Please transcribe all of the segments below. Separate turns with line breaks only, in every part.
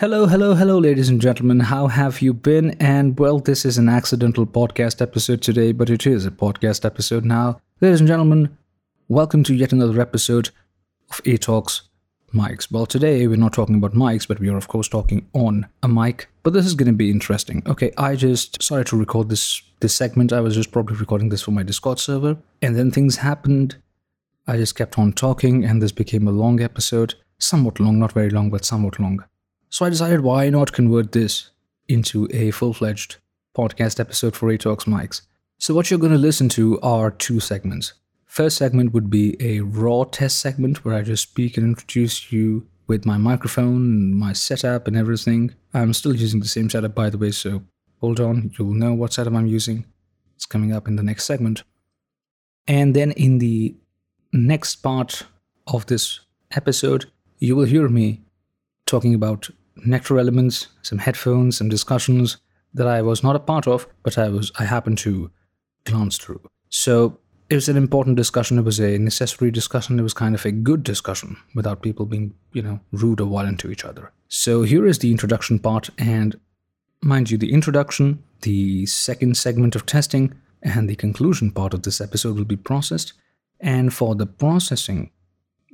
Hello, hello, hello, ladies and gentlemen. How have you been? And well, this is an accidental podcast episode today, but it is a podcast episode now. Ladies and gentlemen, welcome to yet another episode of A Talks Mics. Well, today we're not talking about mics, but we are, of course, talking on a mic. But this is going to be interesting. Okay, I just started to record this this segment. I was just probably recording this for my Discord server, and then things happened. I just kept on talking, and this became a long episode. Somewhat long, not very long, but somewhat long. So I decided why not convert this into a full fledged podcast episode for A Talks Mics. So, what you're going to listen to are two segments. First segment would be a raw test segment where I just speak and introduce you with my microphone, my setup, and everything. I'm still using the same setup, by the way, so hold on, you'll know what setup I'm using. It's coming up in the next segment. And then in the next part of this episode, you will hear me talking about Nectar elements, some headphones, some discussions that I was not a part of, but I was I happened to glance through. So it was an important discussion. It was a necessary discussion. It was kind of a good discussion without people being, you know, rude or violent to each other. So here is the introduction part, and mind you, the introduction, the second segment of testing, and the conclusion part of this episode will be processed. And for the processing,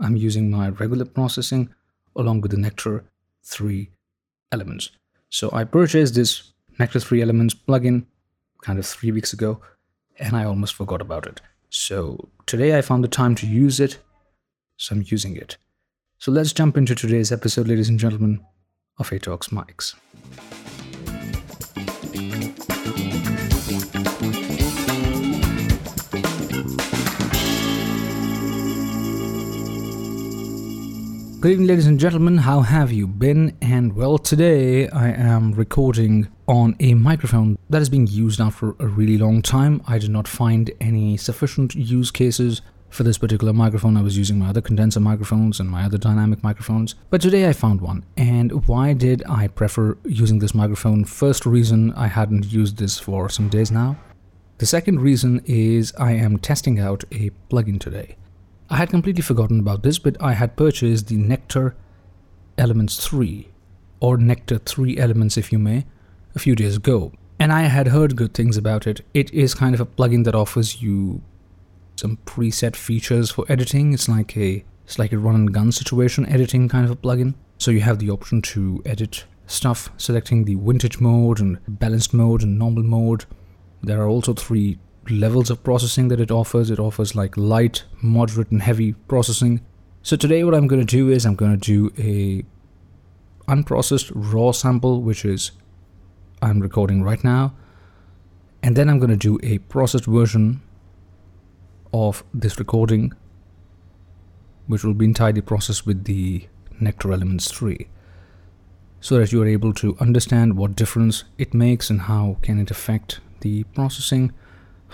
I'm using my regular processing along with the Nectar 3 elements. So I purchased this Nectar 3 elements plugin kind of three weeks ago, and I almost forgot about it. So today I found the time to use it, so I'm using it. So let's jump into today's episode, ladies and gentlemen, of A Talks Mics. Good evening, ladies and gentlemen. How have you been? And well, today I am recording on a microphone that is being used now for a really long time. I did not find any sufficient use cases for this particular microphone. I was using my other condenser microphones and my other dynamic microphones. But today I found one. And why did I prefer using this microphone? First reason I hadn't used this for some days now. The second reason is I am testing out a plugin today. I had completely forgotten about this, but I had purchased the Nectar Elements 3, or Nectar 3 Elements if you may, a few days ago. And I had heard good things about it. It is kind of a plugin that offers you some preset features for editing. It's like a it's like a run and gun situation editing kind of a plugin. So you have the option to edit stuff, selecting the vintage mode and balanced mode and normal mode. There are also three levels of processing that it offers. It offers like light, moderate, and heavy processing. So today what I'm going to do is I'm going to do a unprocessed raw sample, which is I'm recording right now, and then I'm going to do a processed version of this recording, which will be entirely processed with the Nectar Elements 3 so that you are able to understand what difference it makes and how can it affect the processing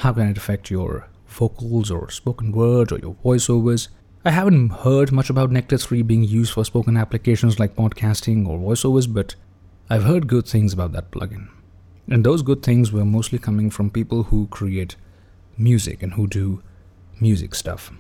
how can it affect your vocals or spoken words or your voiceovers? I haven't heard much about Nectar 3 being used for spoken applications like podcasting or voiceovers, but I've heard good things about that plugin. And those good things were mostly coming from people who create music and who do music stuff.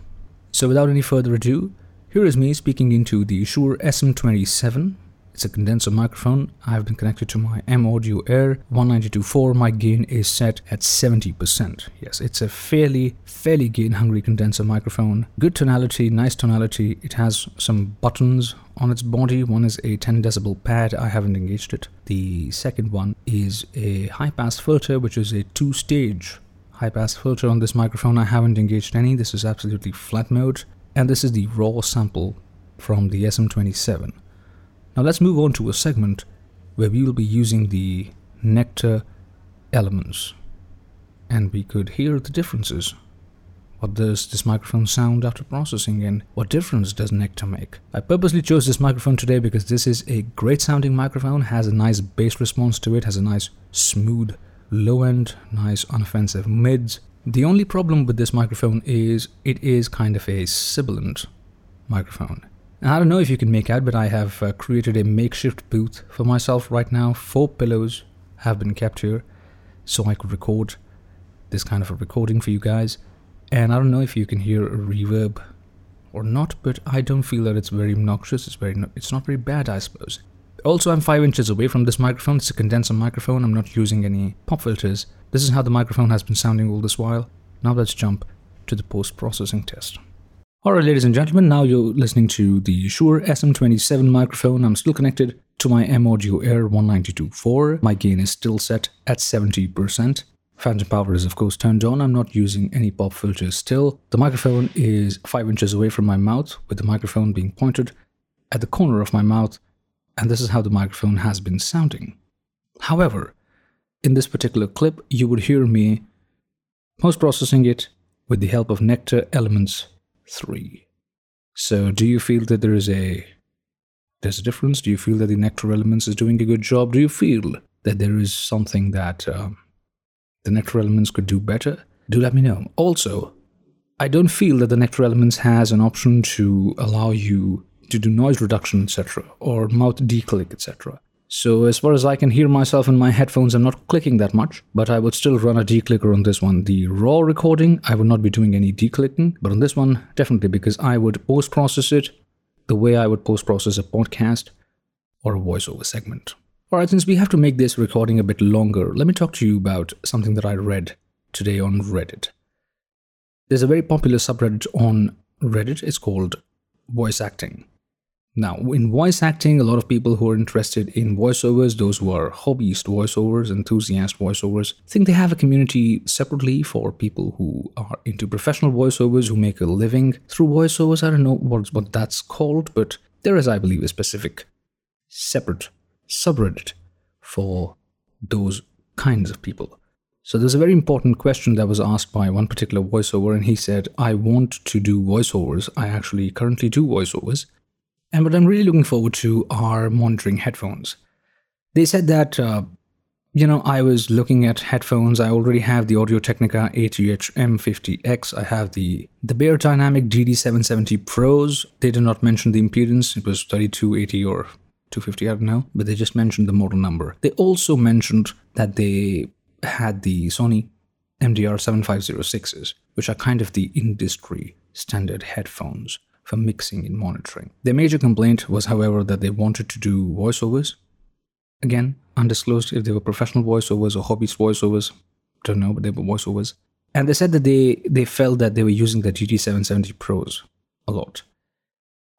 So without any further ado, here is me speaking into the Shure SM27 it's a condenser microphone. I've been connected to my M Audio Air 192.4. My gain is set at 70%. Yes, it's a fairly, fairly gain hungry condenser microphone. Good tonality, nice tonality. It has some buttons on its body. One is a 10 decibel pad. I haven't engaged it. The second one is a high pass filter, which is a two stage high pass filter on this microphone. I haven't engaged any. This is absolutely flat mode. And this is the raw sample from the SM27. Now let's move on to a segment where we will be using the nectar elements and we could hear the differences. What does this microphone sound after processing and what difference does nectar make? I purposely chose this microphone today because this is a great sounding microphone, has a nice bass response to it, has a nice smooth low end, nice unoffensive mids. The only problem with this microphone is it is kind of a sibilant microphone. I don't know if you can make out, but I have uh, created a makeshift booth for myself right now. Four pillows have been kept here so I could record this kind of a recording for you guys. And I don't know if you can hear a reverb or not, but I don't feel that it's very obnoxious. It's very, it's not very bad, I suppose. Also, I'm 5 inches away from this microphone. It's a condenser microphone. I'm not using any pop filters. This is how the microphone has been sounding all this while. Now let's jump to the post-processing test. Alright ladies and gentlemen, now you're listening to the Shure SM27 microphone. I'm still connected to my M-Audio Air 192.4. My gain is still set at 70%. Phantom power is of course turned on. I'm not using any pop filters still. The microphone is 5 inches away from my mouth with the microphone being pointed at the corner of my mouth and this is how the microphone has been sounding. However, in this particular clip, you would hear me post-processing it with the help of Nectar Elements 3. So do you feel that there is a there's a difference? Do you feel that the Nectar Elements is doing a good job? Do you feel that there is something that um, the Nectar Elements could do better? Do let me know. Also, I don't feel that the Nectar Elements has an option to allow you to do noise reduction, etc., or mouth declick, etc. So as far as I can hear myself in my headphones, I'm not clicking that much, but I would still run a declicker on this one. The raw recording, I would not be doing any declicking, but on this one, definitely because I would post-process it the way I would post-process a podcast or a voiceover segment. Alright, since we have to make this recording a bit longer, let me talk to you about something that I read today on Reddit. There's a very popular subreddit on Reddit, it's called voice acting. Now, in voice acting, a lot of people who are interested in voiceovers, those who are hobbyist voiceovers, enthusiast voiceovers, think they have a community separately for people who are into professional voiceovers who make a living through voiceovers. I don't know what, what that's called, but there is, I believe, a specific separate subreddit for those kinds of people. So there's a very important question that was asked by one particular voiceover, and he said, I want to do voiceovers. I actually currently do voiceovers. And what I'm really looking forward to are monitoring headphones. They said that, uh, you know, I was looking at headphones. I already have the Audio Technica ATH M50X. I have the, the Beyerdynamic DT770 Pros. They did not mention the impedance. It was 3280 or 250, I don't know. But they just mentioned the model number. They also mentioned that they had the Sony MDR 7506s, which are kind of the industry standard headphones for mixing and monitoring. Their major complaint was, however, that they wanted to do voiceovers. Again, undisclosed if they were professional voiceovers or hobbyist voiceovers. Don't know, but they were voiceovers. And they said that they, they felt that they were using the DT770 Pros a lot.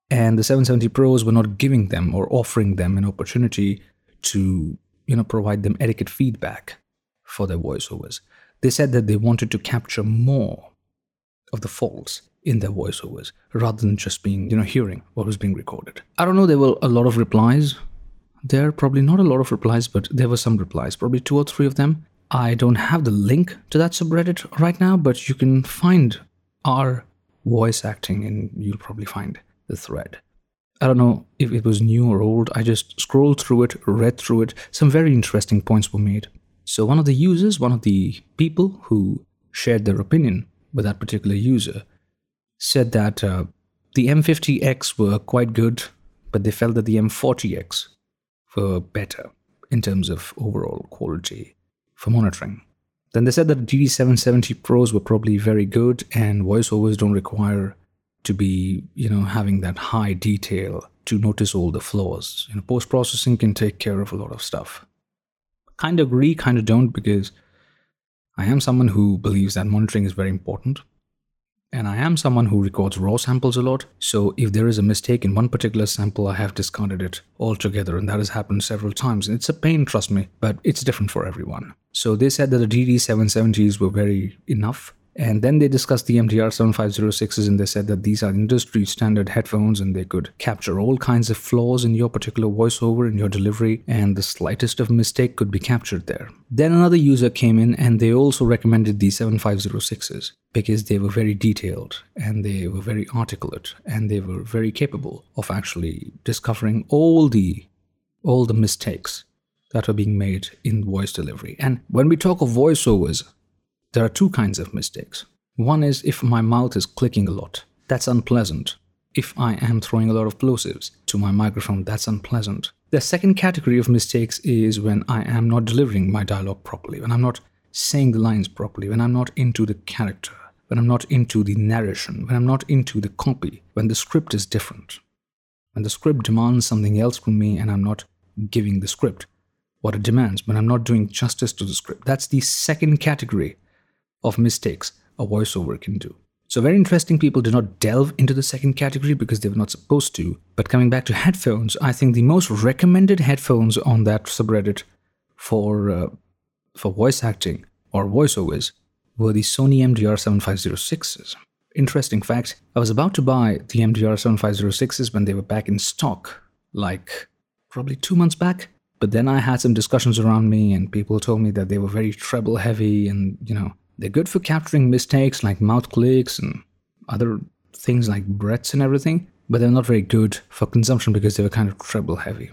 And the 770 Pros were not giving them or offering them an opportunity to, you know, provide them adequate feedback for their voiceovers. They said that they wanted to capture more of the faults in their voiceovers rather than just being, you know, hearing what was being recorded. I don't know, there were a lot of replies there, probably not a lot of replies, but there were some replies, probably two or three of them. I don't have the link to that subreddit right now, but you can find our voice acting and you'll probably find the thread. I don't know if it was new or old. I just scrolled through it, read through it. Some very interesting points were made. So, one of the users, one of the people who shared their opinion with that particular user, said that uh, the M50X were quite good, but they felt that the M40X were better in terms of overall quality for monitoring. Then they said that the DT770 Pros were probably very good and voiceovers don't require to be, you know, having that high detail to notice all the flaws. You know, post-processing can take care of a lot of stuff. Kind of agree, kind of don't, because I am someone who believes that monitoring is very important. And I am someone who records raw samples a lot, so if there is a mistake in one particular sample, I have discarded it altogether, and that has happened several times. And it's a pain, trust me, but it's different for everyone. So they said that the DT770s were very enough and then they discussed the MDR 7506s and they said that these are industry standard headphones and they could capture all kinds of flaws in your particular voiceover in your delivery and the slightest of mistake could be captured there. Then another user came in and they also recommended the 7506s because they were very detailed and they were very articulate and they were very capable of actually discovering all the all the mistakes that are being made in voice delivery. And when we talk of voiceovers, there are two kinds of mistakes. One is if my mouth is clicking a lot. That's unpleasant. If I am throwing a lot of plosives to my microphone, that's unpleasant. The second category of mistakes is when I am not delivering my dialogue properly, when I'm not saying the lines properly, when I'm not into the character, when I'm not into the narration, when I'm not into the copy, when the script is different, when the script demands something else from me and I'm not giving the script what it demands, when I'm not doing justice to the script. That's the second category of mistakes a voiceover can do. So, very interesting people did not delve into the second category because they were not supposed to. But coming back to headphones, I think the most recommended headphones on that subreddit for uh, for voice acting or voiceovers were the Sony MDR 7506s. Interesting fact I was about to buy the MDR 7506s when they were back in stock, like probably two months back. But then I had some discussions around me, and people told me that they were very treble heavy and, you know, they're good for capturing mistakes like mouth clicks and other things like breaths and everything, but they're not very good for consumption because they were kind of treble heavy.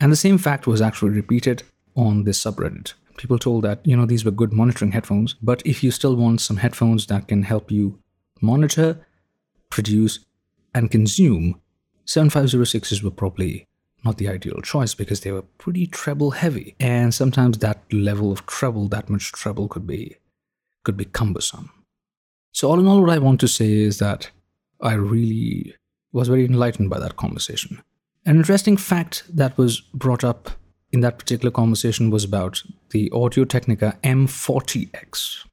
And the same fact was actually repeated on this subreddit. People told that, you know, these were good monitoring headphones, but if you still want some headphones that can help you monitor, produce, and consume, 7506s were probably not the ideal choice because they were pretty treble heavy. And sometimes that level of treble, that much treble could be could be cumbersome. So all in all, what I want to say is that I really was very enlightened by that conversation. An interesting fact that was brought up in that particular conversation was about the Audio Technica M40X,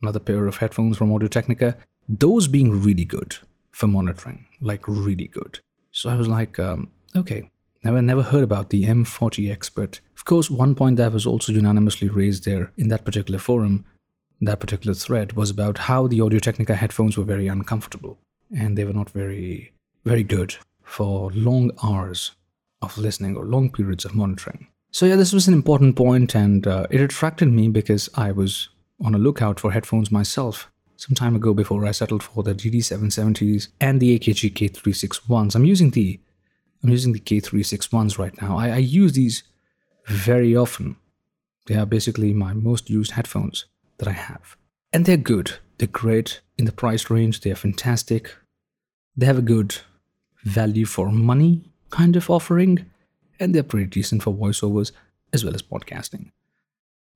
another pair of headphones from Audio Technica, those being really good for monitoring, like really good. So I was like, um, okay, I never heard about the M40X, but of course, one point that was also unanimously raised there in that particular forum, that particular thread, was about how the Audio Technica headphones were very uncomfortable and they were not very, very good for long hours of listening or long periods of monitoring. So, yeah, this was an important point and uh, it attracted me because I was on a lookout for headphones myself some time ago before I settled for the DT770s and the AKG K361s. I'm using the I'm using the K361s right now. I, I use these very often. They are basically my most used headphones that I have. And they're good. They're great in the price range. They are fantastic. They have a good value for money kind of offering, and they're pretty decent for voiceovers as well as podcasting.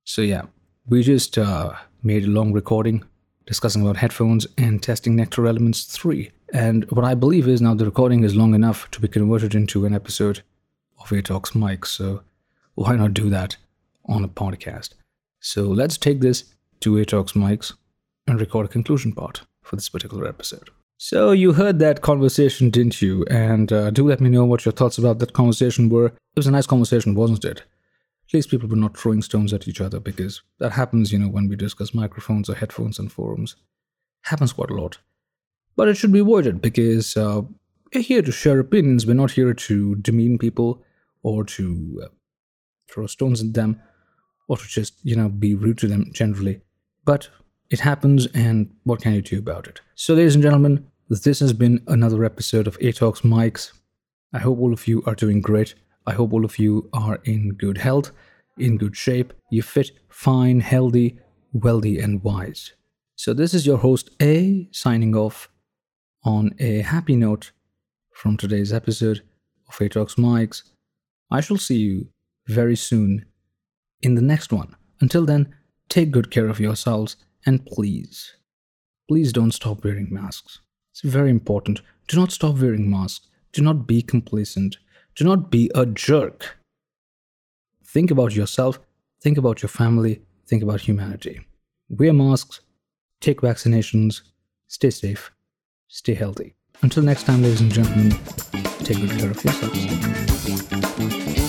So, yeah, we just uh, made a long recording discussing about headphones and testing Nectar Elements 3. And what I believe is now the recording is long enough to be converted into an episode of ATalks Mike, so why not do that on a podcast? So let's take this to ATalks Mics and record a conclusion part for this particular episode. So you heard that conversation, didn't you? And uh, do let me know what your thoughts about that conversation were. It was a nice conversation, wasn't it? At least people were not throwing stones at each other because that happens, you know, when we discuss microphones or headphones and forums. Happens quite a lot. But it should be avoided because uh, we're here to share opinions. We're not here to demean people or to uh, throw stones at them or to just, you know, be rude to them generally. But it happens, and what can you do about it? So, ladies and gentlemen, this has been another episode of ATalks Mics. I hope all of you are doing great. I hope all of you are in good health, in good shape, you fit, fine, healthy, wealthy, and wise. So, this is your host A signing off on a happy note from today's episode of ATalks Mics. I shall see you very soon in the next one. Until then, take good care of yourselves and please, please don't stop wearing masks. It's very important. Do not stop wearing masks. Do not be complacent. Do not be a jerk. Think about yourself, think about your family, think about humanity. Wear masks, take vaccinations, stay safe, stay healthy. Until next time, ladies and gentlemen, take good care of yourselves.